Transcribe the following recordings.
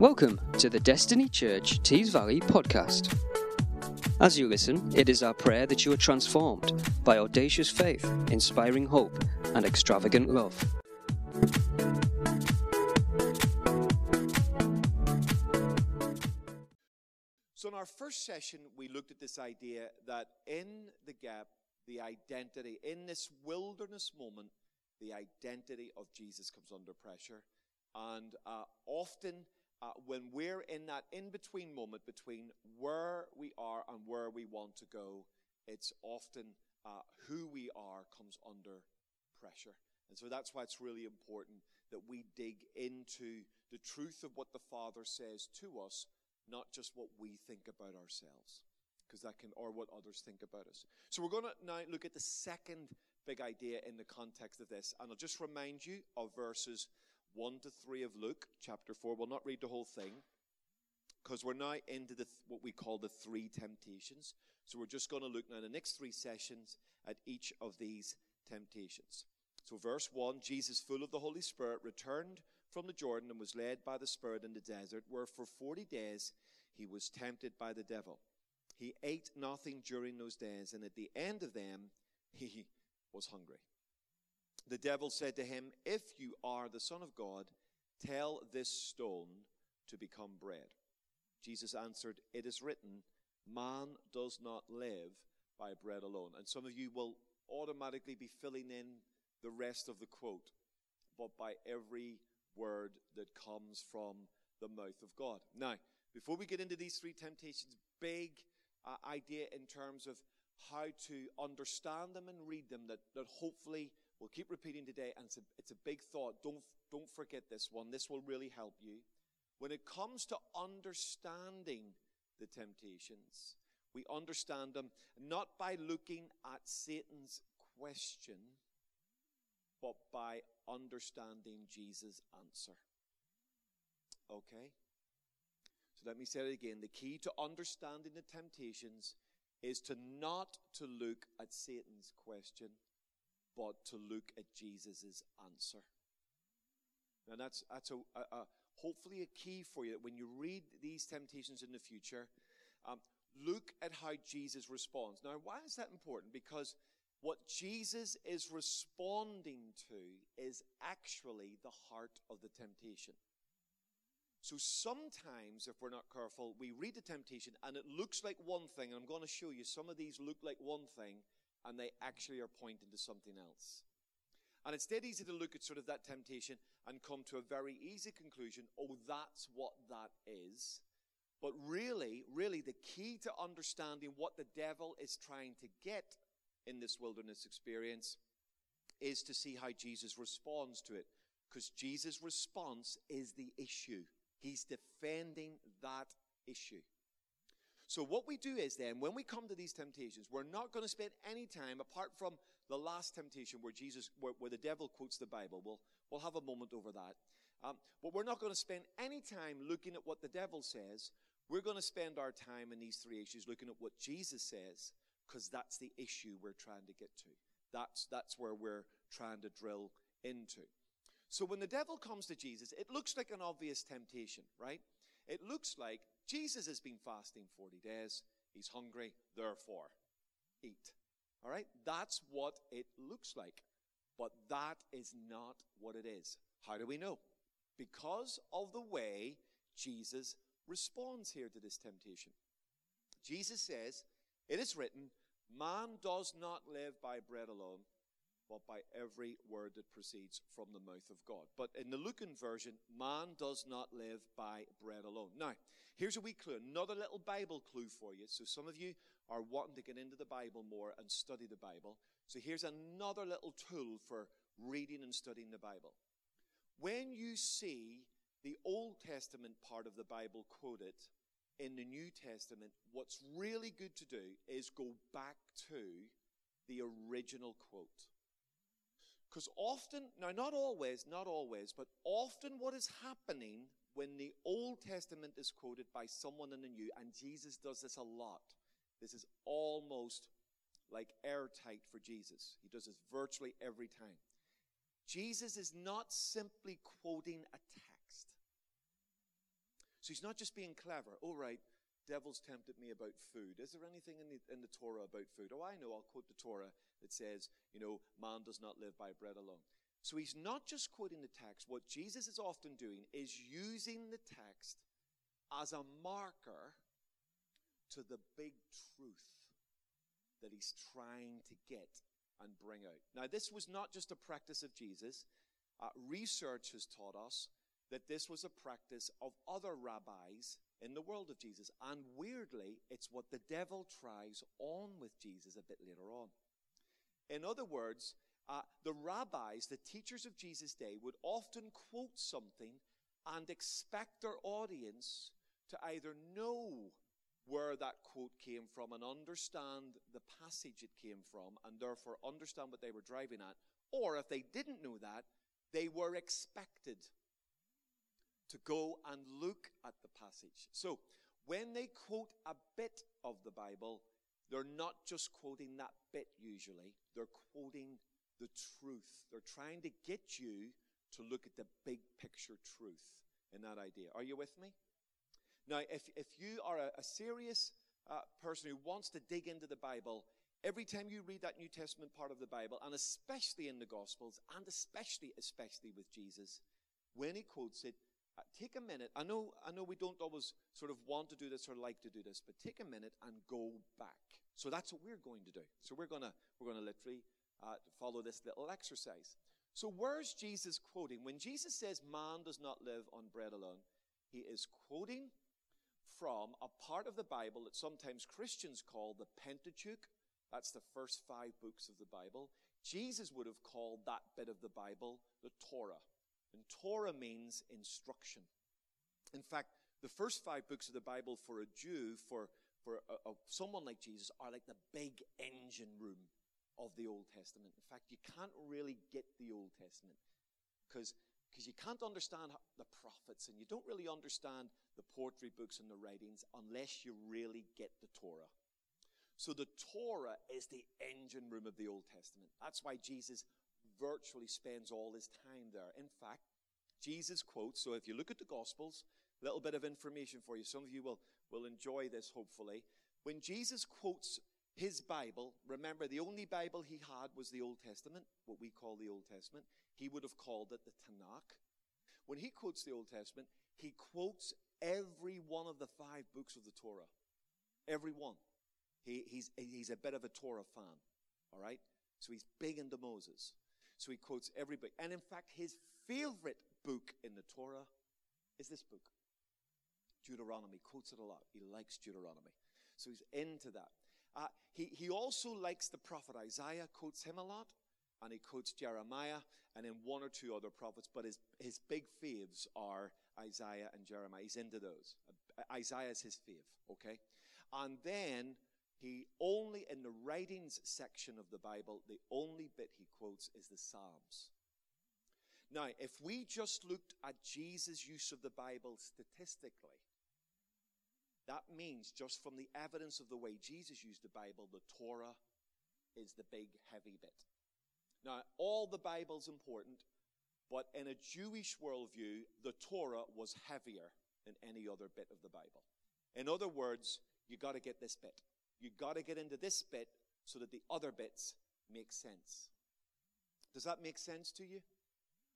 Welcome to the Destiny Church Tees Valley podcast. As you listen, it is our prayer that you are transformed by audacious faith, inspiring hope, and extravagant love. So, in our first session, we looked at this idea that in the gap, the identity, in this wilderness moment, the identity of Jesus comes under pressure. And uh, often, uh, when we're in that in between moment between where we are and where we want to go, it's often uh, who we are comes under pressure. And so that's why it's really important that we dig into the truth of what the Father says to us, not just what we think about ourselves, because that can, or what others think about us. So we're going to now look at the second big idea in the context of this. And I'll just remind you of verses 1 to 3 of Luke, chapter 4. We'll not read the whole thing because we're now into the, what we call the three temptations. So we're just going to look now in the next three sessions at each of these temptations. So, verse 1 Jesus, full of the Holy Spirit, returned from the Jordan and was led by the Spirit in the desert, where for 40 days he was tempted by the devil. He ate nothing during those days, and at the end of them, he was hungry. The devil said to him, If you are the Son of God, tell this stone to become bread. Jesus answered, It is written, Man does not live by bread alone. And some of you will automatically be filling in the rest of the quote, but by every word that comes from the mouth of God. Now, before we get into these three temptations, big uh, idea in terms of how to understand them and read them that, that hopefully we'll keep repeating today. And it's a, it's a big thought. Don't, don't forget this one. This will really help you. When it comes to understanding the temptations, we understand them not by looking at Satan's question, but by understanding Jesus' answer. Okay? So let me say it again. The key to understanding the temptations is to not to look at Satan's question, but to look at Jesus' answer. Now that's that's a, a, a, hopefully a key for you that when you read these temptations in the future. Um, look at how Jesus responds. Now, why is that important? Because what Jesus is responding to is actually the heart of the temptation. So sometimes, if we're not careful, we read the temptation and it looks like one thing, and I'm going to show you some of these look like one thing, and they actually are pointing to something else. And it's dead easy to look at sort of that temptation and come to a very easy conclusion oh, that's what that is. But really, really, the key to understanding what the devil is trying to get in this wilderness experience is to see how Jesus responds to it. Because Jesus' response is the issue. He's defending that issue. So, what we do is then, when we come to these temptations, we're not going to spend any time, apart from the last temptation where Jesus, where, where the devil quotes the Bible. We'll, we'll have a moment over that. Um, but we're not going to spend any time looking at what the devil says. We're going to spend our time in these three issues looking at what Jesus says, because that's the issue we're trying to get to. That's, that's where we're trying to drill into. So when the devil comes to Jesus, it looks like an obvious temptation, right? It looks like Jesus has been fasting 40 days. He's hungry, therefore, eat. All right? That's what it looks like. But that is not what it is. How do we know? Because of the way Jesus responds here to this temptation. Jesus says, It is written, man does not live by bread alone, but by every word that proceeds from the mouth of God. But in the Lucan version, man does not live by bread alone. Now, here's a wee clue, another little Bible clue for you. So some of you are wanting to get into the Bible more and study the Bible. So here's another little tool for reading and studying the Bible. When you see the Old Testament part of the Bible quoted in the New Testament, what's really good to do is go back to the original quote. Because often, now not always, not always, but often what is happening when the Old Testament is quoted by someone in the New, and Jesus does this a lot, this is almost like airtight for Jesus. He does this virtually every time. Jesus is not simply quoting a text. So he's not just being clever. Oh, right, devil's tempted me about food. Is there anything in the, in the Torah about food? Oh, I know. I'll quote the Torah that says, you know, man does not live by bread alone. So he's not just quoting the text. What Jesus is often doing is using the text as a marker to the big truth that he's trying to get and bring out. Now, this was not just a practice of Jesus. Uh, research has taught us that this was a practice of other rabbis in the world of Jesus. And weirdly, it's what the devil tries on with Jesus a bit later on. In other words, uh, the rabbis, the teachers of Jesus' day, would often quote something and expect their audience to either know where that quote came from and understand the passage it came from and therefore understand what they were driving at. Or if they didn't know that, they were expected to go and look at the passage. So, when they quote a bit of the Bible, they're not just quoting that bit usually, they're quoting the truth. They're trying to get you to look at the big picture truth in that idea. Are you with me? Now, if, if you are a, a serious uh, person who wants to dig into the Bible, every time you read that New Testament part of the Bible, and especially in the Gospels, and especially, especially with Jesus, when he quotes it, take a minute. I know, I know we don't always sort of want to do this or like to do this, but take a minute and go back. So that's what we're going to do. So we're gonna, we're gonna literally uh, follow this little exercise. So where's Jesus quoting? When Jesus says man does not live on bread alone, he is quoting from a part of the Bible that sometimes Christians call the Pentateuch. That's the first five books of the Bible. Jesus would have called that bit of the Bible the Torah. And Torah means instruction. In fact, the first five books of the Bible for a Jew, for, for a, a, someone like Jesus, are like the big engine room of the Old Testament. In fact, you can't really get the Old Testament because because you can't understand the prophets and you don't really understand the poetry books and the writings unless you really get the Torah. So the Torah is the engine room of the Old Testament. That's why Jesus virtually spends all his time there. In fact, Jesus quotes, so if you look at the Gospels, a little bit of information for you. Some of you will, will enjoy this, hopefully. When Jesus quotes his Bible, remember the only Bible he had was the Old Testament, what we call the Old Testament. He would have called it the Tanakh. When he quotes the Old Testament, he quotes every one of the five books of the Torah. Every one. He, he's, he's a bit of a Torah fan. All right? So he's big into Moses. So he quotes every book. And in fact, his favorite book in the Torah is this book. Deuteronomy. Quotes it a lot. He likes Deuteronomy. So he's into that. Uh, he, he also likes the prophet Isaiah, quotes him a lot. And he quotes Jeremiah and then one or two other prophets. But his, his big faves are Isaiah and Jeremiah. He's into those. Uh, Isaiah is his fave, okay? And then he only, in the writings section of the Bible, the only bit he quotes is the Psalms. Now, if we just looked at Jesus' use of the Bible statistically, that means just from the evidence of the way Jesus used the Bible, the Torah is the big heavy bit. Now, all the Bible's important, but in a Jewish worldview, the Torah was heavier than any other bit of the Bible. In other words, you got to get this bit. You got to get into this bit so that the other bits make sense. Does that make sense to you?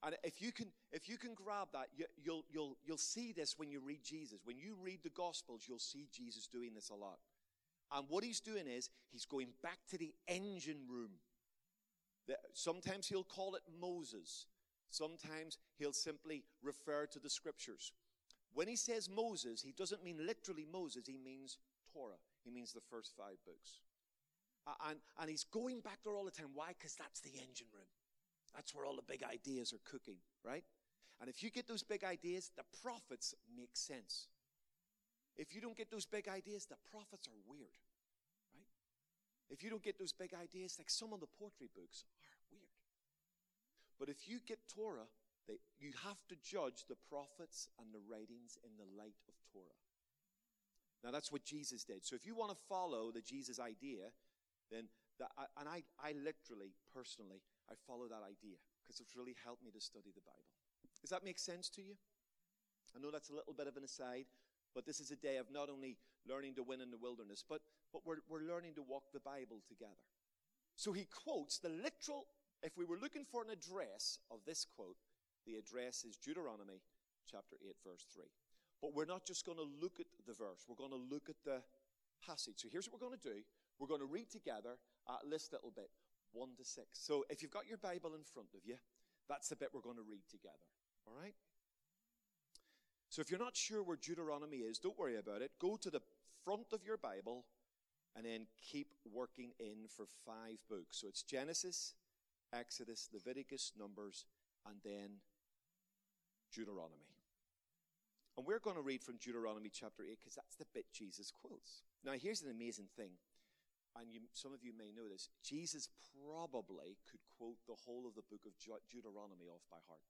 And if you can, if you can grab that, you, you'll, you'll, you'll see this when you read Jesus. When you read the Gospels, you'll see Jesus doing this a lot. And what he's doing is he's going back to the engine room. Sometimes he'll call it Moses. Sometimes he'll simply refer to the scriptures. When he says Moses, he doesn't mean literally Moses, he means Torah. He means the first five books. And, and he's going back there all the time. Why? Because that's the engine room. That's where all the big ideas are cooking, right? And if you get those big ideas, the prophets make sense. If you don't get those big ideas, the prophets are weird, right? If you don't get those big ideas, like some of the poetry books are weird. But if you get Torah, they, you have to judge the prophets and the writings in the light of Torah. Now that's what Jesus did. So if you want to follow the Jesus idea, then that, and I, I literally, personally, I follow that idea because it's really helped me to study the Bible. Does that make sense to you? I know that's a little bit of an aside, But this is a day of not only learning to win in the wilderness, but, but we're, we're learning to walk the Bible together. So he quotes the literal, if we were looking for an address of this quote, the address is Deuteronomy chapter 8, verse 3. But we're not just going to look at the verse, we're going to look at the passage. So here's what we're going to do we're going to read together uh, this little bit, 1 to 6. So if you've got your Bible in front of you, that's the bit we're going to read together. All right? So if you're not sure where Deuteronomy is, don't worry about it. Go to the front of your Bible and then keep working in for five books. So it's Genesis, Exodus, Leviticus, Numbers, and then Deuteronomy. And we're going to read from Deuteronomy chapter 8 because that's the bit Jesus quotes. Now, here's an amazing thing, and you, some of you may know this. Jesus probably could quote the whole of the book of Deuteronomy off by heart.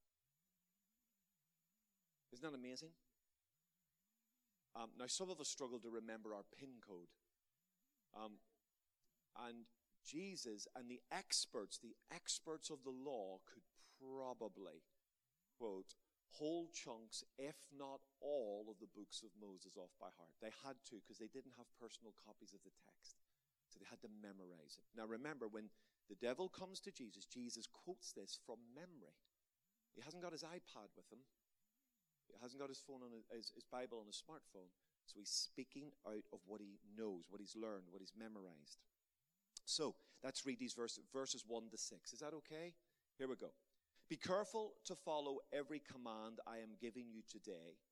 Isn't that amazing? Um, now, some of us struggle to remember our PIN code. Um, and Jesus and the experts, the experts of the law, could probably quote whole chunks, if not all, of the books of Moses off by heart. They had to because they didn't have personal copies of the text. So they had to memorize it. Now remember, when the devil comes to Jesus, Jesus quotes this from memory. He hasn't got his iPad with him. He hasn't got his phone on his, his Bible on his smartphone. So he's speaking out of what he knows, what he's learned, what he's memorized. So let's read these verses, verses 1 to 6. Is that okay? Here we go. Be careful to follow every command I am giving you today,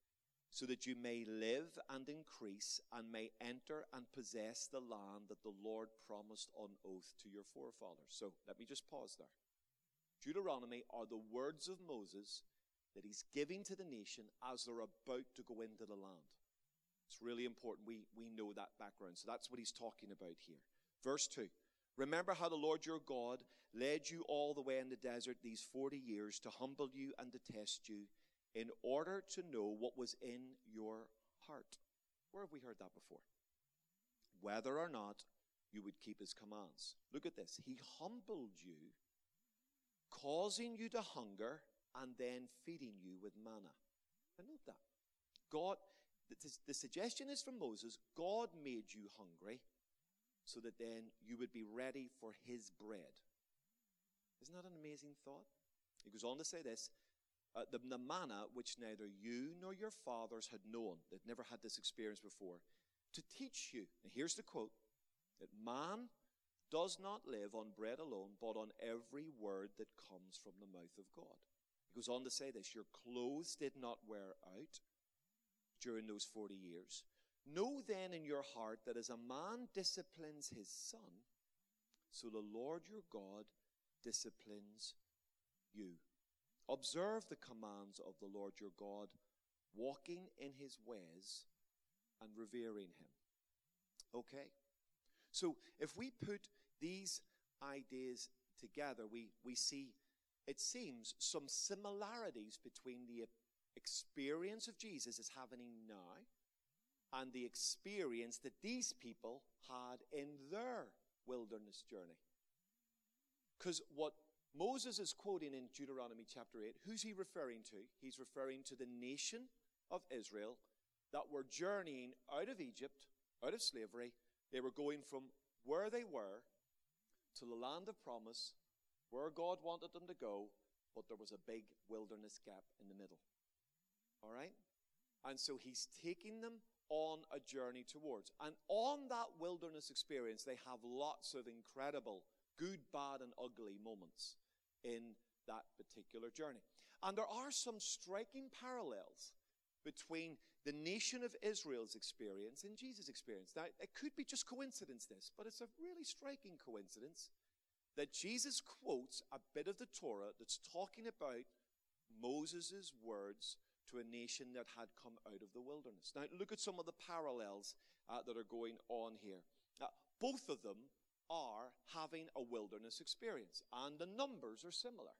so that you may live and increase and may enter and possess the land that the Lord promised on oath to your forefathers. So let me just pause there. Deuteronomy are the words of Moses that he's giving to the nation as they're about to go into the land. It's really important we, we know that background. So that's what he's talking about here. Verse 2 Remember how the Lord your God led you all the way in the desert these 40 years to humble you and to test you in order to know what was in your heart. Where have we heard that before? Whether or not you would keep his commands. Look at this. He humbled you, causing you to hunger and then feeding you with manna. And note that. God, the, the suggestion is from Moses God made you hungry so that then you would be ready for his bread. Isn't that an amazing thought? He goes on to say this uh, the, the manna which neither you nor your fathers had known, they'd never had this experience before, to teach you. And here's the quote that man does not live on bread alone, but on every word that comes from the mouth of God. He goes on to say this Your clothes did not wear out during those 40 years. Know then in your heart that as a man disciplines his son, so the Lord your God disciplines you. Observe the commands of the Lord your God, walking in his ways and revering him. Okay? So if we put these ideas together, we, we see, it seems, some similarities between the experience of Jesus is happening now and the experience that these people had in their wilderness journey. Because what Moses is quoting in Deuteronomy chapter 8, who's he referring to? He's referring to the nation of Israel that were journeying out of Egypt, out of slavery. They were going from where they were to the land of promise, where God wanted them to go, but there was a big wilderness gap in the middle. All right? And so he's taking them on a journey towards. And on that wilderness experience, they have lots of incredible good, bad, and ugly moments in that particular journey. And there are some striking parallels between the nation of Israel's experience and Jesus' experience. Now, it could be just coincidence, this, but it's a really striking coincidence that Jesus quotes a bit of the Torah that's talking about Moses' words to a nation that had come out of the wilderness. Now, look at some of the parallels uh, that are going on here. Uh, both of them are having a wilderness experience, and the numbers are similar.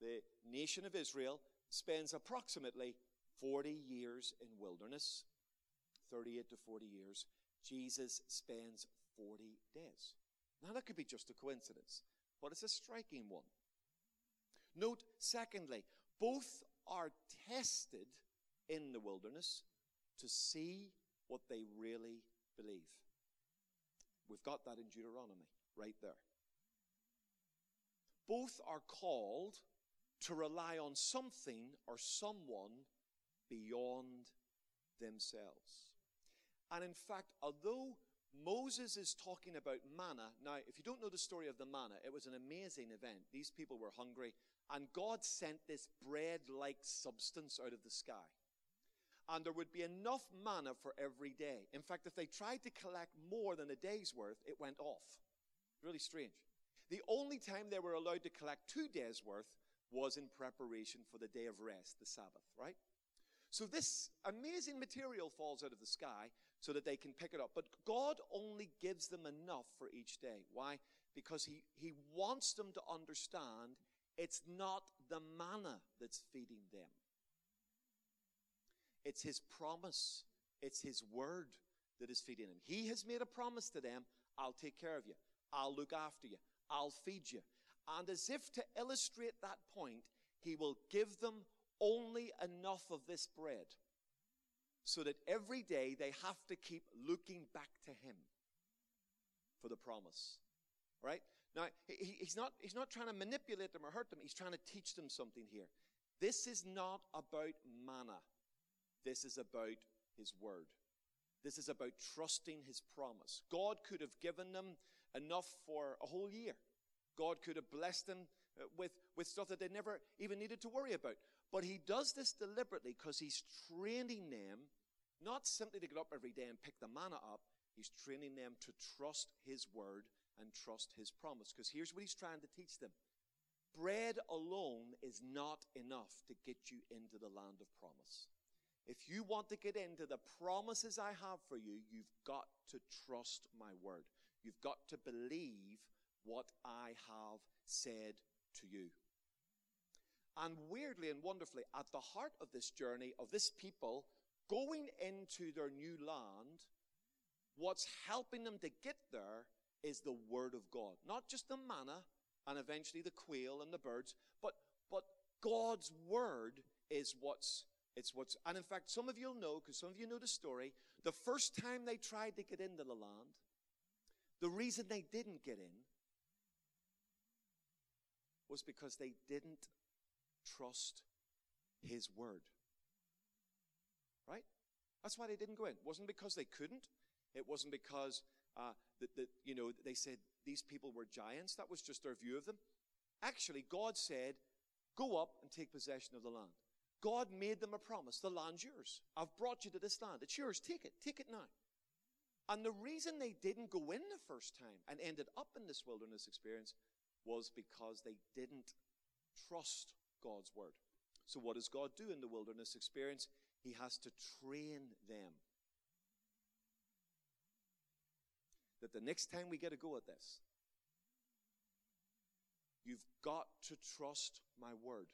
The nation of Israel spends approximately 40 years in wilderness, 38 to 40 years. Jesus spends 40 days. Now, that could be just a coincidence, but it's a striking one. Note, secondly, both are tested in the wilderness, to see what they really believe. We've got that in Deuteronomy right there. Both are called to rely on something or someone beyond themselves. And in fact, although Moses is talking about manna, now, if you don't know the story of the manna, it was an amazing event. These people were hungry, and God sent this bread like substance out of the sky. And there would be enough manna for every day. In fact, if they tried to collect more than a day's worth, it went off. Really strange. The only time they were allowed to collect two days' worth was in preparation for the day of rest, the Sabbath, right? So this amazing material falls out of the sky so that they can pick it up. But God only gives them enough for each day. Why? Because He, he wants them to understand it's not the manna that's feeding them. It's His promise. It's His word that is feeding them. He has made a promise to them I'll take care of you. I'll look after you. I'll feed you. And as if to illustrate that point, He will give them only enough of this bread so that every day they have to keep looking back to Him for the promise. Right? Now, he, he's, not, he's not trying to manipulate them or hurt them. He's trying to teach them something here. This is not about manna. This is about His Word. This is about trusting His promise. God could have given them enough for a whole year. God could have blessed them uh, with, with stuff that they never even needed to worry about. But He does this deliberately because He's training them not simply to get up every day and pick the manna up. He's training them to trust His Word and trust His promise. Because here's what He's trying to teach them. Bread alone is not enough to get you into the land of promise. If you want to get into the promises I have for you, you've got to trust my word. You've got to believe what I have said to you. And weirdly and wonderfully, at the heart of this journey of this people going into their new land, what's helping them to get there is the Word of God. Not just the manna and eventually the quail and the birds, but, but God's Word is what's it's what's, and in fact, some of you'll know, because some of you know the story, the first time they tried to get into the land, the reason they didn't get in was because they didn't trust His word. Right? That's why they didn't go in. It wasn't because they couldn't. It wasn't because uh, that, that you know they said these people were giants. That was just their view of them. Actually, God said, "Go up and take possession of the land." God made them a promise. The land's yours. I've brought you to this land. It's yours. Take it. Take it now. And the reason they didn't go in the first time and ended up in this wilderness experience was because they didn't trust God's word. So, what does God do in the wilderness experience? He has to train them. That the next time we get a go at this, you've got to trust my word.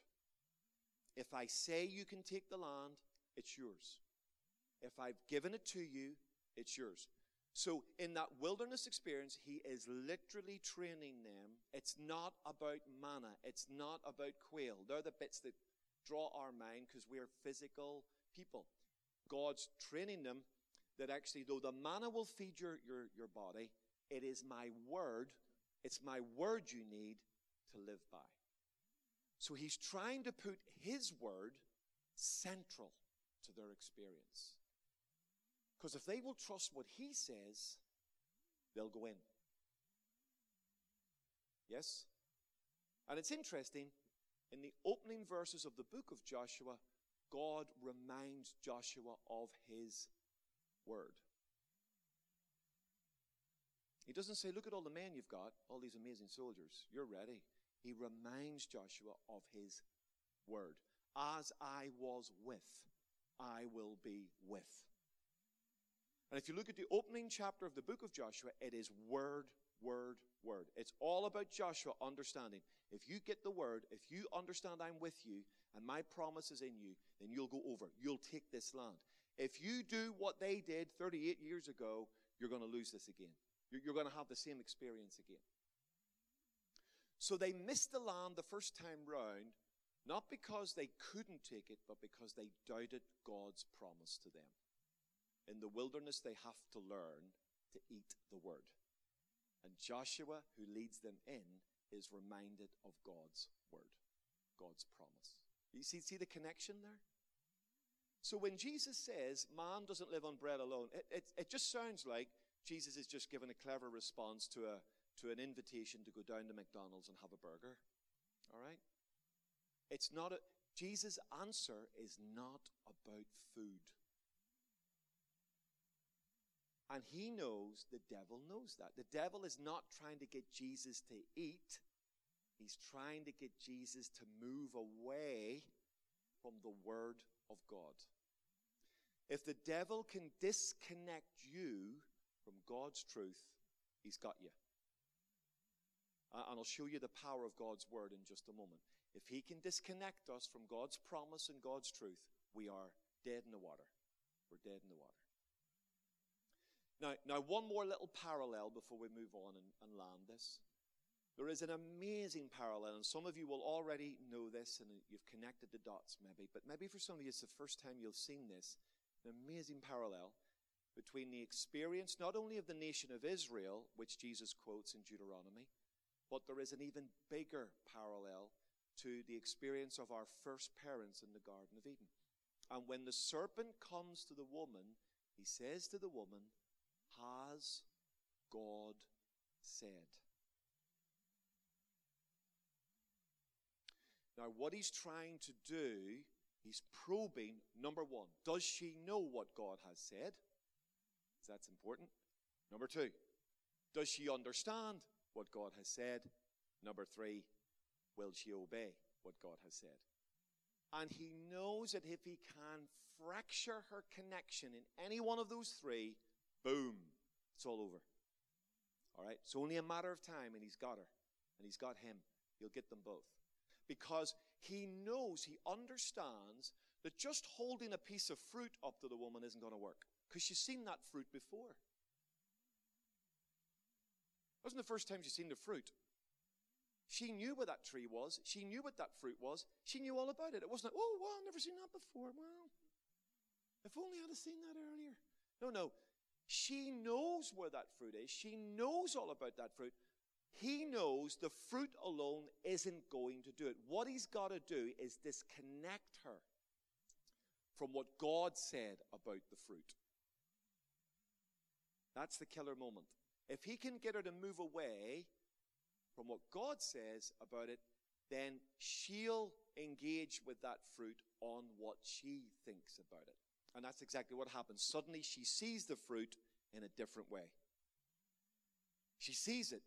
If I say you can take the land, it's yours. If I've given it to you, it's yours. So, in that wilderness experience, he is literally training them. It's not about manna, it's not about quail. They're the bits that draw our mind because we're physical people. God's training them that actually, though the manna will feed your, your, your body, it is my word, it's my word you need to live by. So he's trying to put his word central to their experience. Because if they will trust what he says, they'll go in. Yes? And it's interesting, in the opening verses of the book of Joshua, God reminds Joshua of his word. He doesn't say, Look at all the men you've got, all these amazing soldiers. You're ready he reminds Joshua of his word. As I was with, I will be with. And if you look at the opening chapter of the book of Joshua, it is word, word, word. It's all about Joshua understanding. If you get the word, if you understand I'm with you and my promise is in you, then you'll go over. You'll take this land. If you do what they did 38 years ago, you're going to lose this again. You're, going to have the same experience again. So they missed the land the first time round, not because they couldn't take it, but because they doubted God's promise to them. In the wilderness, they have to learn to eat the word. And Joshua, who leads them in, is reminded of God's word, God's promise. You see, see the connection there? So when Jesus says, man doesn't live on bread alone, it, it, it just sounds like Jesus is just giving a clever response to, a, to an invitation to go down to McDonald's and have a burger. All right? It's not a, Jesus' answer is not about food. And he knows, the devil knows that. The devil is not trying to get Jesus to eat. He's trying to get Jesus to move away from the Word of God. If the devil can disconnect you from God's truth, he's got you. And I'll show you the power of God's Word in just a moment. If he can disconnect us from God's promise and God's truth, we are dead in the water. We're dead in the water. Now, now one more little parallel before we move on and, and land this. There is an amazing parallel, and some of you will already know this and you've connected the dots maybe, but maybe for some of you it's the first time you've seen this. An amazing parallel between the experience not only of the nation of Israel, which Jesus quotes in Deuteronomy, but there is an even bigger parallel to the experience of our first parents in the Garden of Eden. And when the serpent comes to the woman, he says to the woman, has God said? Now, what he's trying to do, he's probing number one, does she know what God has said? That's important. Number two, does she understand what God has said? Number three, will she obey what God has said? And he knows that if he can fracture her connection in any one of those three, Boom. It's all over. All right? It's only a matter of time, and he's got her, and he's got him. He'll get them both. Because he knows, he understands that just holding a piece of fruit up to the woman isn't going to work. Because she's seen that fruit before. It wasn't the first time she's seen the fruit. She knew what that tree was. She knew what that fruit was. She knew all about it. It wasn't like, oh, well, I've never seen that before. Well, if only I'd have seen that earlier. No, no. She knows where that fruit is. She knows all about that fruit. He knows the fruit alone isn't going to do it. What he's got to do is disconnect her from what God said about the fruit. That's the killer moment. If he can get her to move away from what God says about it, then she'll engage with that fruit on what she thinks about it. And that's exactly what happens. Suddenly she sees the fruit in a different way. She sees it.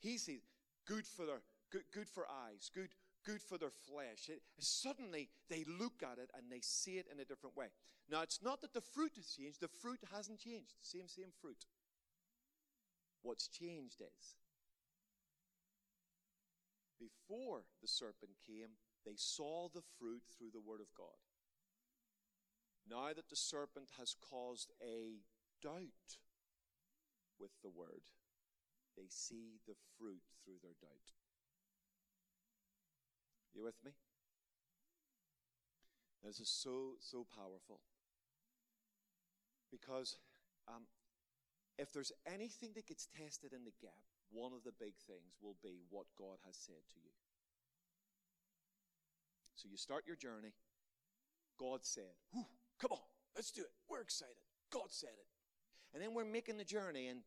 He it. Good for their, good, good for eyes, good, good for their flesh. It, suddenly they look at it and they see it in a different way. Now it's not that the fruit has changed. The fruit hasn't changed. Same, same fruit. What's changed is before the serpent came, they saw the fruit through the word of God. Now that the serpent has caused a doubt with the word, they see the fruit through their doubt. You with me? This is so, so powerful. Because um, if there's anything that gets tested in the gap, one of the big things will be what God has said to you. So you start your journey. God said, Come on, let's do it. We're excited. God said it. And then we're making the journey and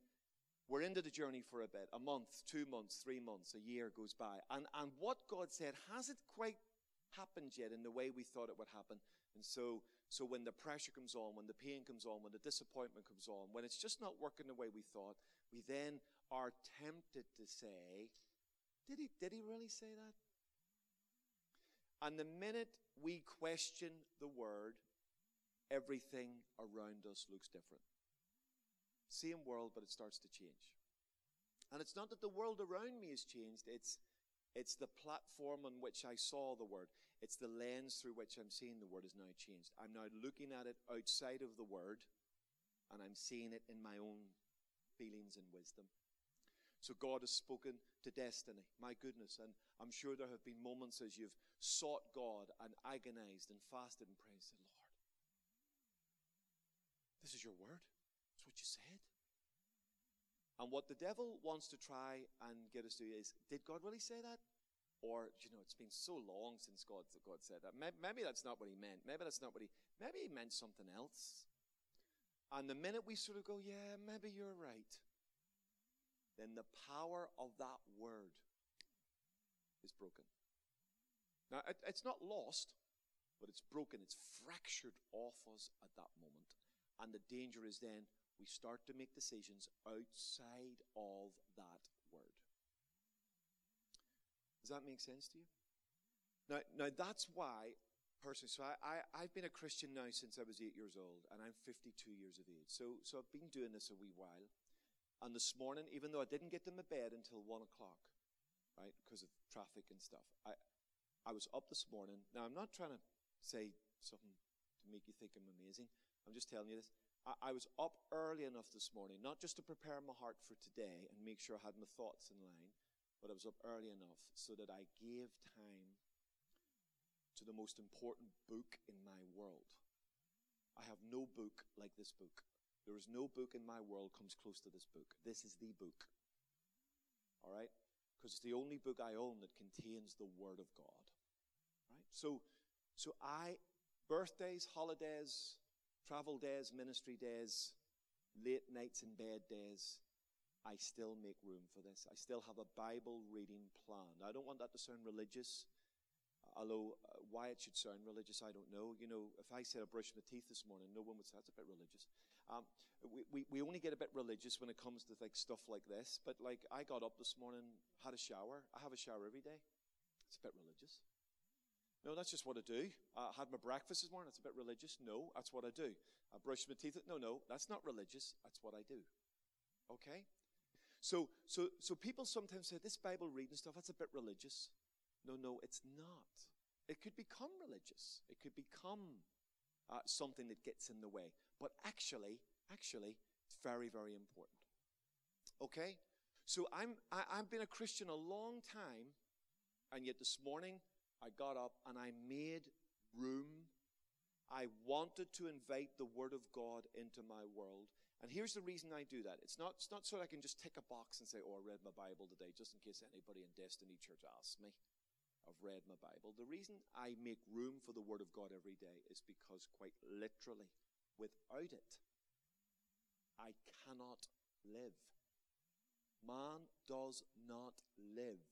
we're into the journey for a bit. A month, two months, three months, a year goes by. And, and what God said hasn't quite happened yet in the way we thought it would happen. And so, so when the pressure comes on, when the pain comes on, when the disappointment comes on, when it's just not working the way we thought, we then are tempted to say, did he, did he really say that? And the minute we question the word, everything around us looks different. Same world, but it starts to change. And it's not that the world around me has changed, it's, it's the platform on which I saw the word. It's the lens through which I'm seeing the word has now changed. I'm now looking at it outside of the word, and I'm seeing it in my own feelings and wisdom. So God has spoken to destiny. My goodness. And I'm sure there have been moments as you've sought God and agonized and fasted and prayed and said, Lord, This is your word. It's what you said. And what the devil wants to try and get us to is, did God really say that? Or, you know, it's been so long since God, God said that. Maybe that's not what he meant. Maybe that's not what he, maybe he meant something else. And the minute we sort of go, yeah, maybe you're right, then the power of that word is broken. Now, it, it's not lost, but it's broken. It's fractured off us at that moment. And the danger is then we start to make decisions outside of that word. Does that make sense to you? Now, now that's why, personally, so I, I, have been a Christian now since I was eight years old, and I'm 52 years of age. So, so I've been doing this a wee while. And this morning, even though I didn't get to my bed until one o'clock, right, because of traffic and stuff, I, I was up this morning. Now, I'm not trying to say something to make you think I'm amazing. I'm just telling you this. I, I was up early enough this morning, not just to prepare my heart for today and make sure I had my thoughts in line, but I was up early enough so that I gave time to the most important book in my world. I have no book like this book. There is no book in my world comes close to this book. This is the book. All right? Because it's the only book I own that contains the Word of God. Right? So, so I, birthdays, holidays, travel days, ministry days, late nights in bed days, I still make room for this. I still have a Bible reading plan. I don't want that to sound religious, although uh, why it should sound religious, I don't know. You know, if I said I brushed my teeth this morning, no one would say that's a bit religious. Um, we, we, we only get a bit religious when it comes to like stuff like this, but like I got up this morning, had a shower. I have a shower every day. It's a bit religious. No, that's just what I do. I had my breakfast this morning. That's a bit religious. No, that's what I do. I brush my teeth. No, no, that's not religious. That's what I do. Okay? So, so, so people sometimes say, this Bible reading stuff, that's a bit religious. No, no, it's not. It could become religious. It could become uh, something that gets in the way. But actually, actually, it's very, very important. Okay? So I'm, I, I've been a Christian a long time, and yet this morning I got up and I made room. I wanted to invite the Word of God into my world. And here's the reason I do that. It's not, it's not so I can just tick a box and say, oh, I read my Bible today, just in case anybody in Destiny Church asks me. I've read my Bible. The reason I make room for the Word of God every day is because, quite literally, without it, I cannot live. Man does not live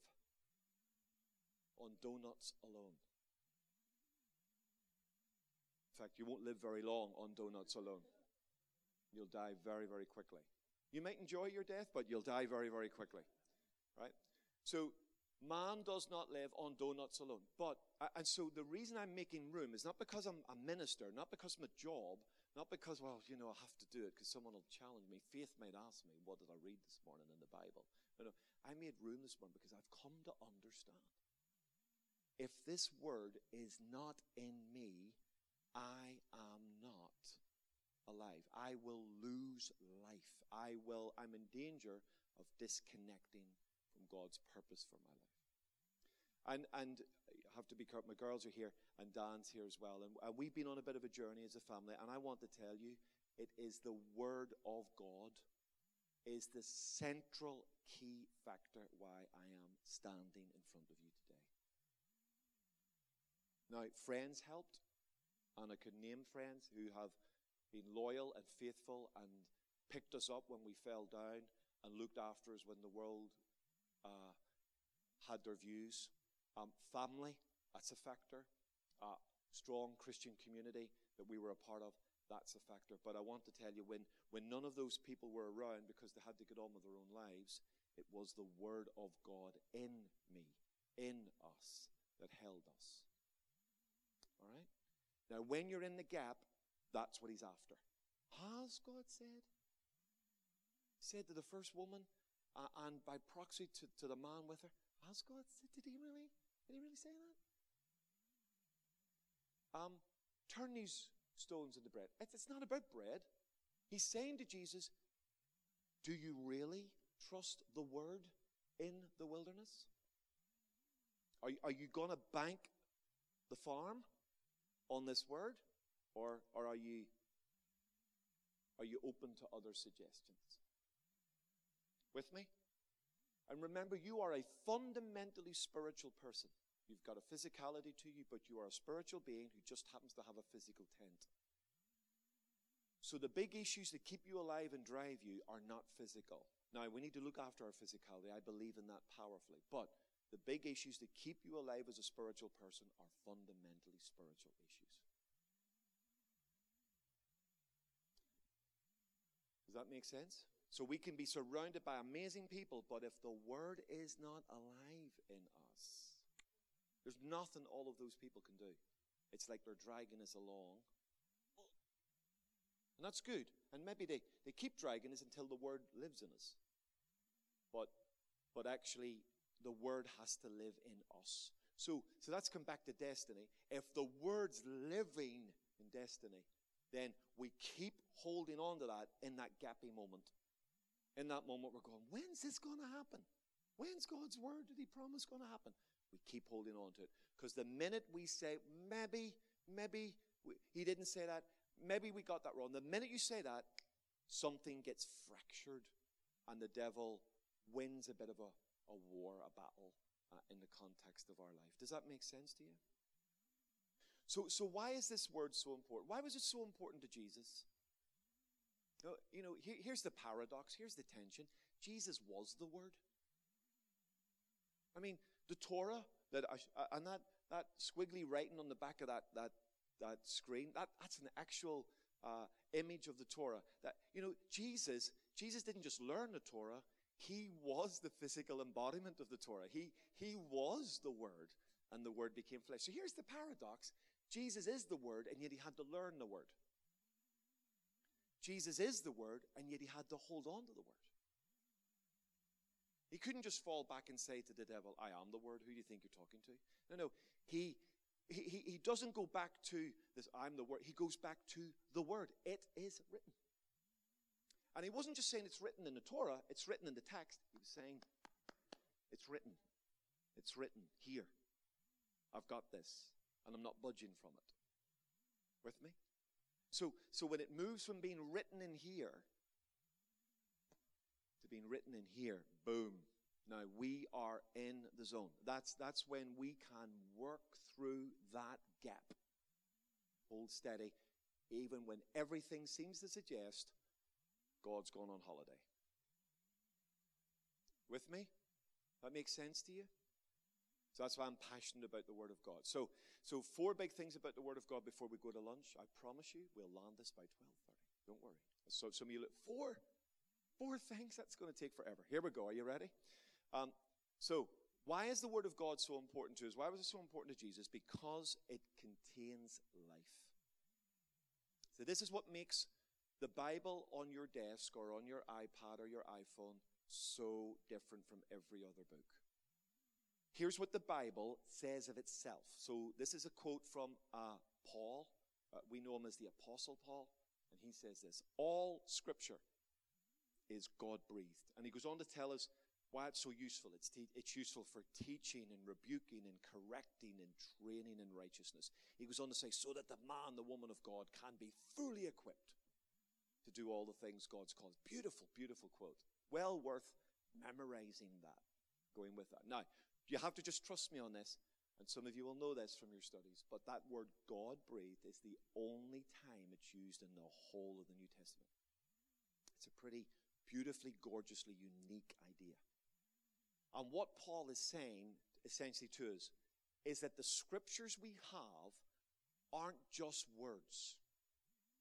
on donuts alone. In fact, you won't live very long on donuts alone. You'll die very, very quickly. You might enjoy your death, but you'll die very, very quickly. Right? So, man does not live on donuts alone. But, and so the reason I'm making room is not because I'm a minister, not because I'm a job, not because, well, you know, I have to do it because someone will challenge me. Faith might ask me, what did I read this morning in the Bible? No, no. I made room this morning because I've come to understand. If this word is not in me, I am not alive. I will lose life. I will, I'm in danger of disconnecting from God's purpose for my life. And, and I have to be careful, my girls are here and Dan's here as well. And, and we've been on a bit of a journey as a family. And I want to tell you, it is the Word of God is the central key factor why I am standing in front of you. Now, friends helped, and I could name friends who have been loyal and faithful and picked us up when we fell down and looked after us when the world uh, had their views. Um, family, that's a factor. Uh, strong Christian community that we were a part of, that's a factor. But I want to tell you, when, when none of those people were around because they had to get on with their own lives, it was the Word of God in me, in us, that held us. All right? Now, when you're in the gap, that's what he's after. Has God said? He said to the first woman, uh, and by proxy to, to the man with her, has God said? Did he really? Did he really say that? Um, turn these stones into bread. It's, it's not about bread. He's saying to Jesus, Do you really trust the word in the wilderness? Are, are you going to bank the farm on this word? Or, or are you Are you open to other suggestions? With me? And remember, you are a fundamentally spiritual person. You've got a physicality to you, but you are a spiritual being who just happens to have a physical tent. So the big issues that keep you alive and drive you are not physical. Now, we need to look after our physicality. I believe in that powerfully. But the big issues that keep you alive as a spiritual person are fundamentally spiritual issues. Does that make sense? So we can be surrounded by amazing people, but if the word is not alive in us, there's nothing all of those people can do. It's like they're dragging us along. And that's good. And maybe they, they keep dragging us until the word lives in us. But but actually the word has to live in us. So so that's come back to destiny. If the word's living in destiny, then we keep holding on to that in that gappy moment. In that moment, we're going, when's this going to happen? When's God's word that He promised going to happen? We keep holding on to it. Because the minute we say, maybe, maybe we, He didn't say that, maybe we got that wrong, the minute you say that, something gets fractured and the devil wins a bit of a, a war, a battle uh, in the context of our life. Does that make sense to you? So, so why is this word so important? Why was it so important to Jesus? You know, here, here's the paradox. Here's the tension. Jesus was the Word. I mean, the Torah that I, and that that squiggly writing on the back of that that that screen that that's an actual uh, image of the Torah. That you know, Jesus Jesus didn't just learn the Torah. He was the physical embodiment of the Torah. He he was the Word, and the Word became flesh. So here's the paradox: Jesus is the Word, and yet he had to learn the Word. Jesus is the Word, and yet he had to hold on to the Word. He couldn't just fall back and say to the devil, I am the Word. Who do you think you're talking to? No, no. He, he, he doesn't go back to this, I'm the Word. He goes back to the Word. It is written. And he wasn't just saying it's written in the Torah, it's written in the text. He was saying, It's written. It's written here. I've got this, and I'm not budging from it. With me? So, so when it moves from being written in here to being written in here, boom. Now we are in the zone. That's, that's when we can work through that gap. Hold steady, even when everything seems to suggest God's gone on holiday. With me? That makes sense to you? So that's why I'm passionate about the Word of God. So, so four big things about the Word of God before we go to lunch. I promise you, we'll land this by 12:30. Don't worry. So some of you look four, four things. That's going to take forever. Here we go. Are you ready? Um, so why is the Word of God so important to us? Why was it so important to Jesus? Because it contains life. So this is what makes the Bible on your desk or on your iPad or your iPhone so different from every other book. Here's what the Bible says of itself. So this is a quote from uh, Paul. Uh, we know him as the Apostle Paul. And he says this All scripture is God breathed. And he goes on to tell us why it's so useful. It's, te- it's useful for teaching and rebuking and correcting and training in righteousness. He goes on to say, so that the man, the woman of God can be fully equipped to do all the things God's called. Beautiful, beautiful quote. Well worth memorizing that, going with that. Now, you have to just trust me on this. And some of you will know this from your studies, but that word God breathed is the only time it's used in the whole of the New Testament. It's a pretty beautifully, gorgeously unique idea. And what Paul is saying essentially to us is that the scriptures we have aren't just words.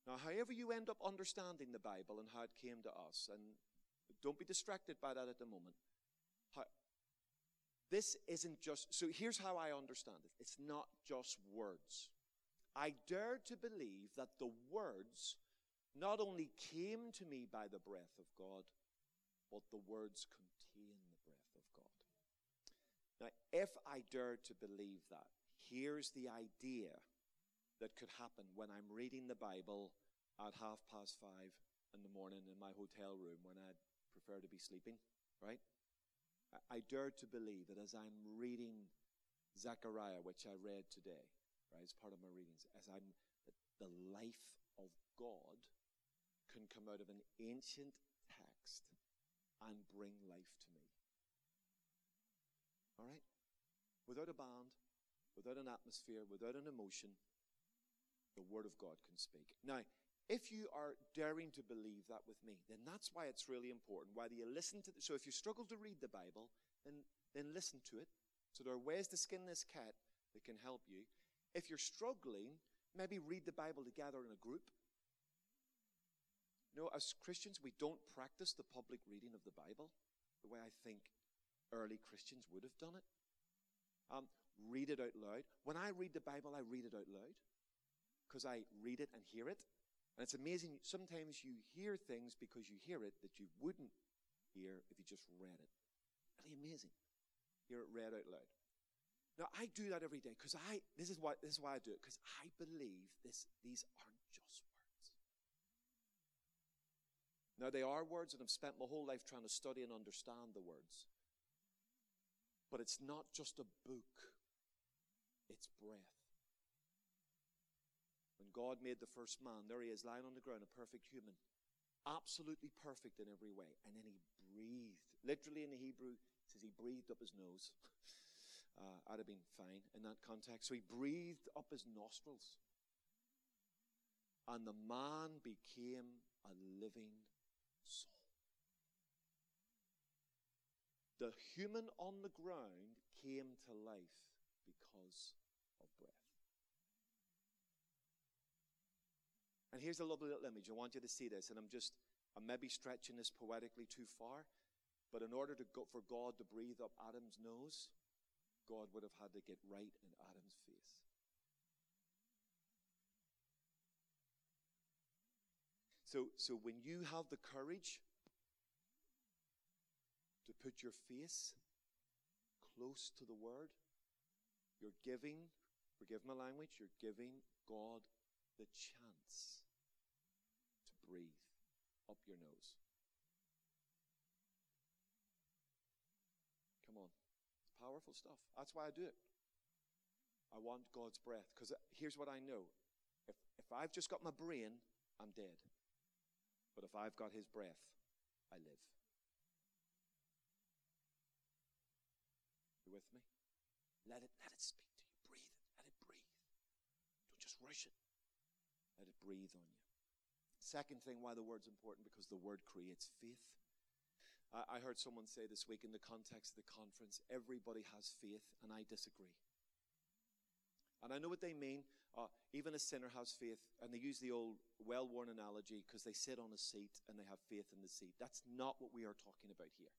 Now, however you end up understanding the Bible and how it came to us, and don't be distracted by that at the moment, this isn't just, so here's how I understand it. It's not just words. I dare to believe that the words not only came to me by the breath of God, but the words contain the breath of God. Now, if I dare to believe that, here's the idea that could happen when I'm reading the Bible at half past five in the morning in my hotel room when I'd prefer to be sleeping, right? I dare to believe that as I'm reading Zechariah, which I read today, right, as part of my readings, as I'm, the life of God can come out of an ancient text and bring life to me. All right? Without a band, without an atmosphere, without an emotion, the Word of God can speak. Now, if you are daring to believe that with me, then that's why it's really important. Whether you listen to, the, so if you struggle to read the Bible, then then listen to it. So there are ways to skin this cat that can help you. If you're struggling, maybe read the Bible together in a group. You know, as Christians, we don't practice the public reading of the Bible the way I think early Christians would have done it. Um, read it out loud. When I read the Bible, I read it out loud because I read it and hear it. And it's amazing. Sometimes you hear things because you hear it that you wouldn't hear if you just read it. Really amazing. Hear it read out loud. Now I do that every day because I this is why this is why I do it because I believe this these aren't just words. Now they are words and I've spent my whole life trying to study and understand the words. But it's not just a book. It's breath. God made the first man, there he is lying on the ground, a perfect human. Absolutely perfect in every way. And then he breathed. Literally in the Hebrew, it says he breathed up his nose. Uh, I'd have been fine in that context. So he breathed up his nostrils. And the man became a living soul. The human on the ground came to life because of breath. And here's a lovely little image. I want you to see this, and I'm just, I'm maybe stretching this poetically too far, but in order to go, for God to breathe up Adam's nose, God would have had to get right in Adam's face. So, so when you have the courage to put your face close to the Word, you're giving, forgive my language, you're giving God the chance breathe up your nose. Come on. It's powerful stuff. That's why I do it. I want God's breath. Because here's what I know if, if I've just got my brain, I'm dead. But if I've got His breath, I live. You with me? Let it, let it speak to you. Breathe it. Let it breathe. Don't just rush it. Let it breathe on. Second thing why the word's important because the word creates faith. I, I heard someone say this week in the context of the conference, everybody has faith, and I disagree. And I know what they mean. Uh, even a sinner has faith, and they use the old well worn analogy because they sit on a seat and they have faith in the seat. That's not what we are talking about here.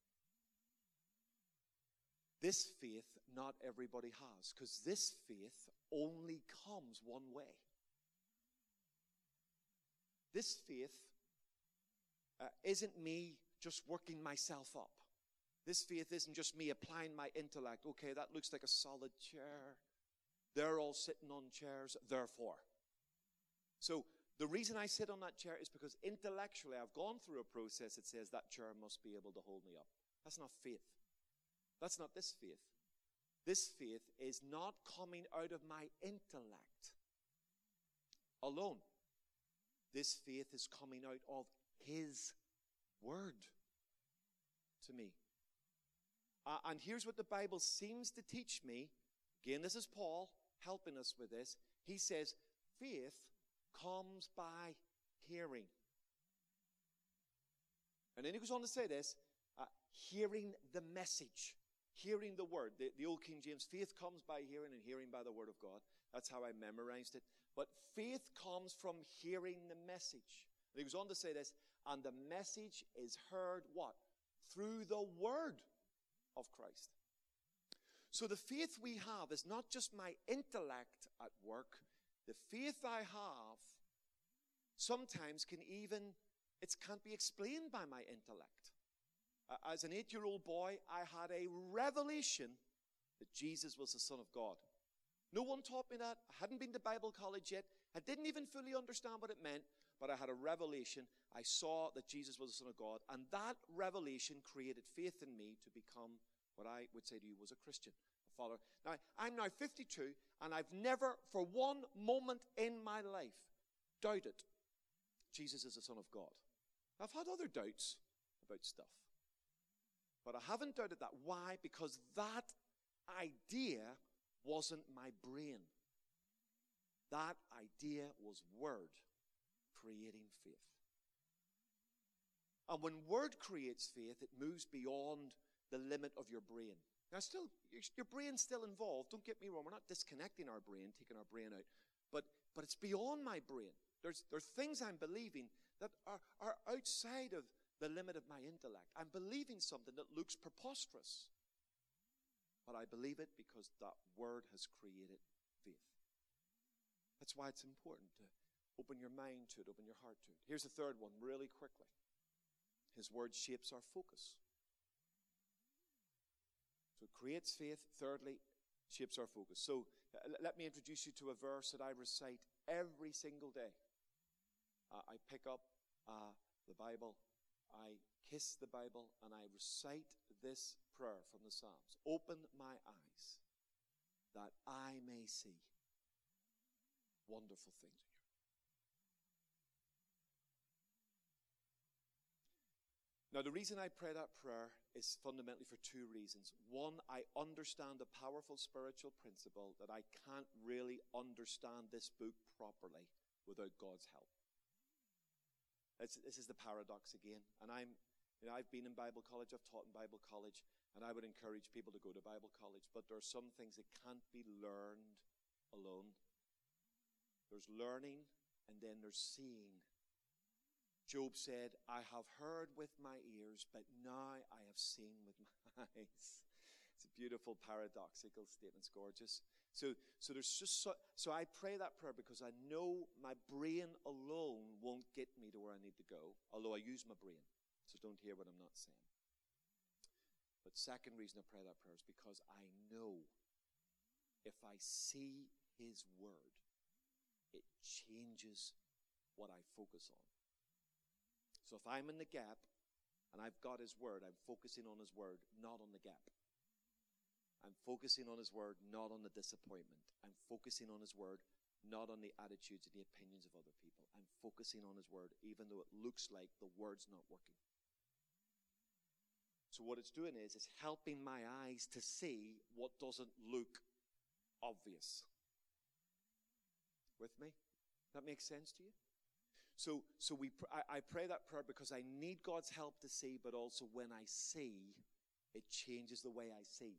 This faith, not everybody has, because this faith only comes one way. This faith uh, isn't me just working myself up. This faith isn't just me applying my intellect. Okay, that looks like a solid chair. They're all sitting on chairs, therefore. So, the reason I sit on that chair is because intellectually I've gone through a process that says that chair must be able to hold me up. That's not faith. That's not this faith. This faith is not coming out of my intellect alone. This faith is coming out of His Word to me. Uh, and here's what the Bible seems to teach me. Again, this is Paul helping us with this. He says, faith comes by hearing. And then he goes on to say this uh, hearing the message, hearing the word. The, the old King James, faith comes by hearing and hearing by the word of God. That's how I memorized it. But faith comes from hearing the message. And he goes on to say this, and the message is heard what? Through the word of Christ. So the faith we have is not just my intellect at work. The faith I have sometimes can even, it can't be explained by my intellect. As an eight year old boy, I had a revelation that Jesus was the Son of God. No one taught me that. I hadn't been to Bible college yet. I didn't even fully understand what it meant, but I had a revelation. I saw that Jesus was the Son of God, and that revelation created faith in me to become what I would say to you was a Christian, a follower. Now, I'm now 52, and I've never, for one moment in my life, doubted Jesus is the Son of God. I've had other doubts about stuff. But I haven't doubted that. Why? Because that idea wasn't my brain. That idea was Word creating faith. And when Word creates faith, it moves beyond the limit of your brain. Now, still, your brain's still involved. Don't get me wrong. We're not disconnecting our brain, taking our brain out. But, but it's beyond my brain. There's, there are things I'm believing that are, are outside of the limit of my intellect. I'm believing something that looks preposterous. But I believe it because that word has created faith. That's why it's important to open your mind to it, open your heart to it. Here's the third one, really quickly. His word shapes our focus. So it creates faith. Thirdly, shapes our focus. So uh, let me introduce you to a verse that I recite every single day. Uh, I pick up uh, the Bible, I kiss the Bible, and I recite this prayer from the Psalms Open my eyes that I may see wonderful things in you. Now, the reason I pray that prayer is fundamentally for two reasons. One, I understand a powerful spiritual principle that I can't really understand this book properly without God's help. This is the paradox again. And I'm, you know, I've been in Bible college, I've taught in Bible college, and I would encourage people to go to Bible college, but there are some things that can't be learned alone. There's learning, and then there's seeing. Job said, I have heard with my ears, but now I have seen with my eyes. It's a beautiful paradoxical statement. It's gorgeous. So, so there's just so, so I pray that prayer because I know my brain alone won't get me to where I need to go, although I use my brain. So don't hear what I'm not saying. But second reason I pray that prayer is because I know if I see His Word, it changes what I focus on. So if I'm in the gap and I've got His Word, I'm focusing on His Word, not on the gap. I'm focusing on His Word, not on the disappointment. I'm focusing on His Word, not on the attitudes and the opinions of other people. I'm focusing on His Word, even though it looks like the Word's not working. So what it's doing is it's helping my eyes to see what doesn't look obvious. With me? That makes sense to you? So, so we, I, I pray that prayer because I need God's help to see, but also when I see, it changes the way I see.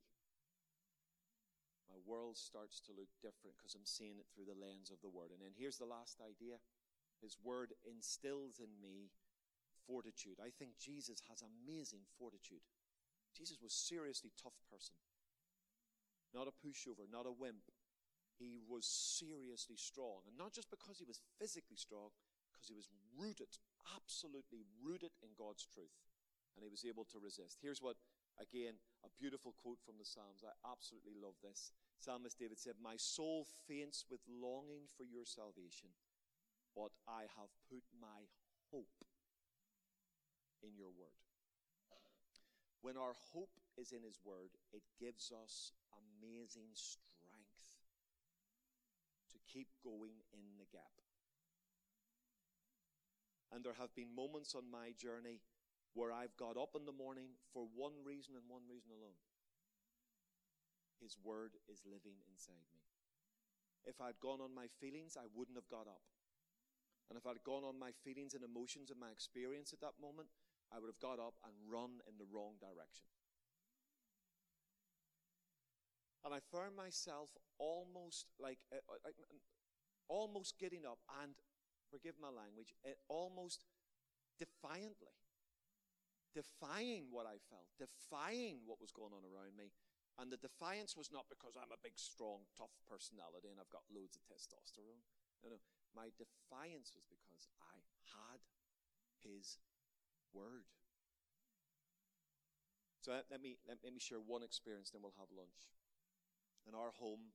My world starts to look different because I'm seeing it through the lens of the Word. And then here's the last idea His Word instills in me fortitude. I think Jesus has amazing fortitude. Jesus was seriously tough person. Not a pushover, not a wimp. He was seriously strong. And not just because he was physically strong, because he was rooted, absolutely rooted in God's truth. And he was able to resist. Here's what, again, a beautiful quote from the Psalms. I absolutely love this. Psalmist David said, My soul faints with longing for your salvation, but I have put my hope in your word. When our hope is in his word, it gives us amazing strength to keep going in the gap. And there have been moments on my journey where I've got up in the morning for one reason and one reason alone. His word is living inside me. If I'd gone on my feelings, I wouldn't have got up. And if I'd gone on my feelings and emotions and my experience at that moment, I would have got up and run in the wrong direction. And I found myself almost like, uh, uh almost getting up and forgive my language, almost defiantly, defying what I felt, defying what was going on around me. And the defiance was not because I'm a big, strong, tough personality and I've got loads of testosterone. No, no. My defiance was because I had His Word. So let, me, let, me share one experience, then we'll have lunch. In our home,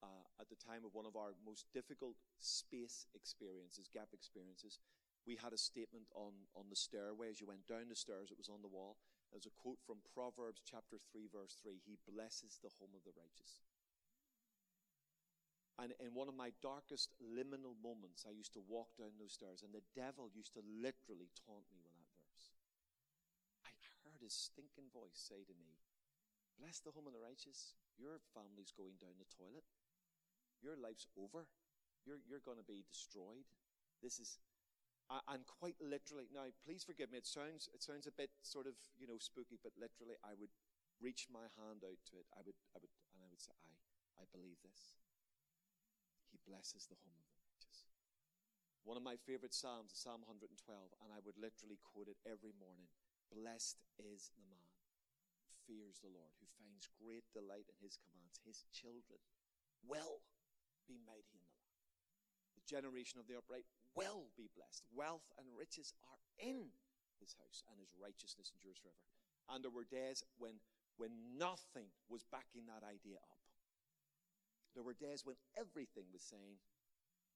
uh, at the time of one of our most difficult space experiences, gap experiences, we had a statement on, on the stairway. As you went down the stairs, it was on the wall. There's a quote from Proverbs chapter 3, verse 3 He blesses the home of the righteous. And in one of my darkest liminal moments, I used to walk down those stairs, and the devil used to literally taunt me heard his stinking voice say to me, Bless the home of the righteous. Your family's going down the toilet. Your life's over. You're, you're going to be destroyed. This is, and quite literally, now please forgive me, it sounds, it sounds a bit sort of, you know, spooky, but literally I would reach my hand out to it. I would, I would, and I would say, I, I believe this. He blesses the home of the righteous. One of my favorite Psalms is Psalm 112, and I would literally quote it every morning. Blessed is the man who fears the Lord, who finds great delight in his commands. His children will be mighty in the land. The generation of the upright will be blessed. Wealth and riches are in his house, and his righteousness endures forever. And there were days when, when nothing was backing that idea up. There were days when everything was saying,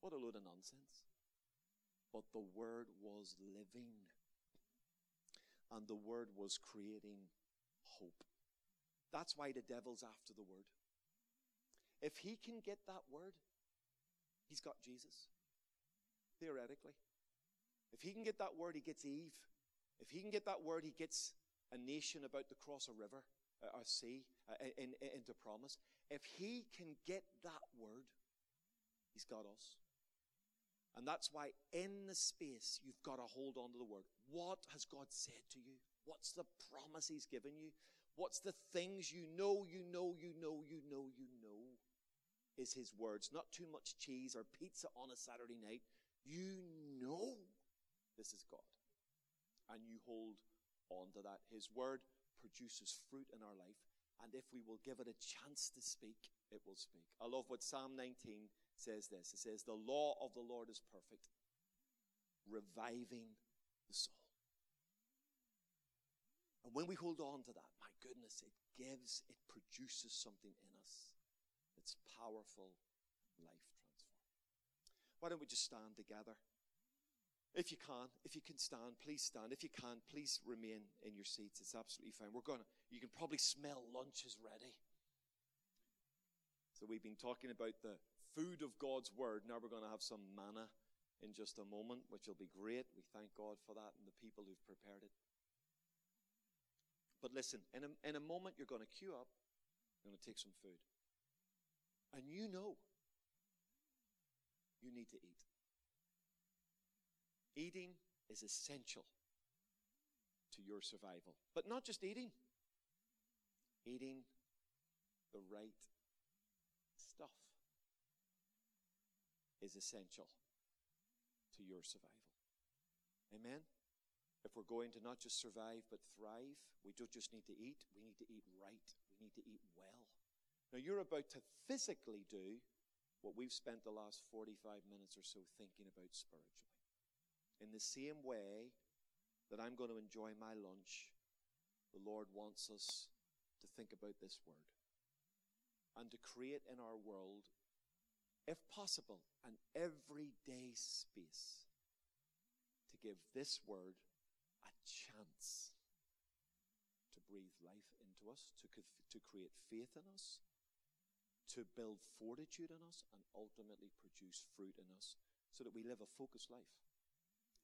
What a load of nonsense but the Word was living. And the Word was creating hope. That's why the devil's after the Word. If he can get that Word, he's got Jesus. Theoretically. If he can get that Word, he gets Eve. If he can get that Word, he gets a nation about to cross a river, a sea, in, in, into promise. If he can get that Word, he's got us. And that's why in the space, you've got to hold on to the word. What has God said to you? What's the promise he's given you? What's the things you know, you know, you know, you know, you know is his words. Not too much cheese or pizza on a Saturday night. You know this is God. And you hold on to that. His word produces fruit in our life. And if we will give it a chance to speak, it will speak. I love what Psalm 19 says this it says, The law of the Lord is perfect, reviving the soul. And when we hold on to that, my goodness, it gives, it produces something in us that's powerful, life transforming. Why don't we just stand together? If you can, if you can stand, please stand. If you can't, please remain in your seats. It's absolutely fine. We're gonna, you can probably smell lunch is ready. So we've been talking about the food of God's word. Now we're going to have some manna in just a moment, which will be great. We thank God for that and the people who've prepared it. But listen, in a, in a moment, you're going to queue up, you're going to take some food. And you know you need to eat. Eating is essential to your survival. But not just eating, eating the right stuff is essential to your survival. Amen? If we're going to not just survive but thrive, we don't just need to eat, we need to eat right. We need to eat well. Now, you're about to physically do what we've spent the last 45 minutes or so thinking about spiritually. In the same way that I'm going to enjoy my lunch, the Lord wants us to think about this word and to create in our world if possible, an everyday space to give this word a chance to breathe life into us, to, to create faith in us, to build fortitude in us, and ultimately produce fruit in us so that we live a focused life.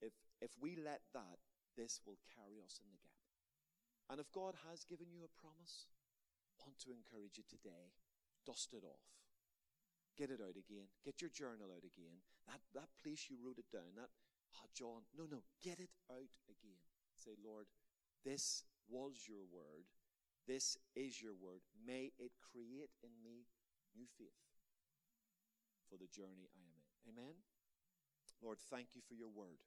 If, if we let that, this will carry us in the gap. And if God has given you a promise, I want to encourage you today, dust it off Get it out again. Get your journal out again. That, that place you wrote it down, that, oh, John, no, no, get it out again. Say, Lord, this was your word. This is your word. May it create in me new faith for the journey I am in. Amen? Lord, thank you for your word.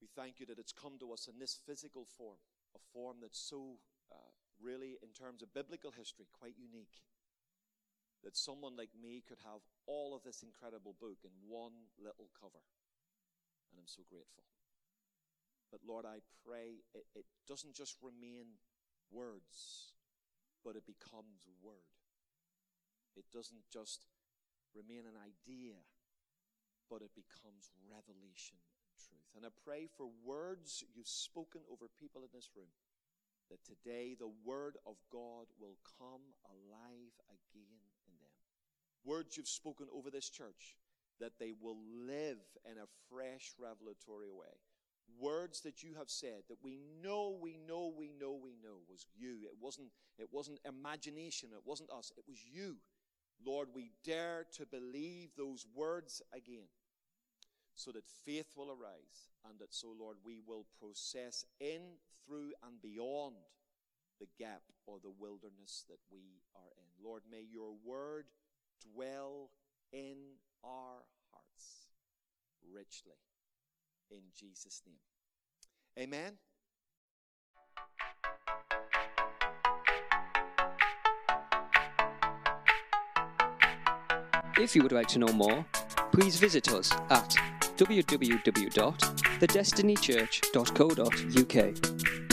We thank you that it's come to us in this physical form, a form that's so uh, really, in terms of biblical history, quite unique. That someone like me could have all of this incredible book in one little cover. And I'm so grateful. But Lord, I pray it, it doesn't just remain words, but it becomes word. It doesn't just remain an idea, but it becomes revelation and truth. And I pray for words you've spoken over people in this room that today the Word of God will come alive again in them. Words you've spoken over this church, that they will live in a fresh, revelatory way. words that you have said that we know, we know, we know, we know was you. It wasn't, it wasn't imagination, it wasn't us, it was you. Lord, we dare to believe those words again so that faith will arise and that so, Lord, we will process in, through, and beyond the gap or the wilderness that we are in. Lord, may your word dwell in our hearts richly. In Jesus' name. Amen. If you would like to know more, please visit us at www.thedestinychurch.co.uk.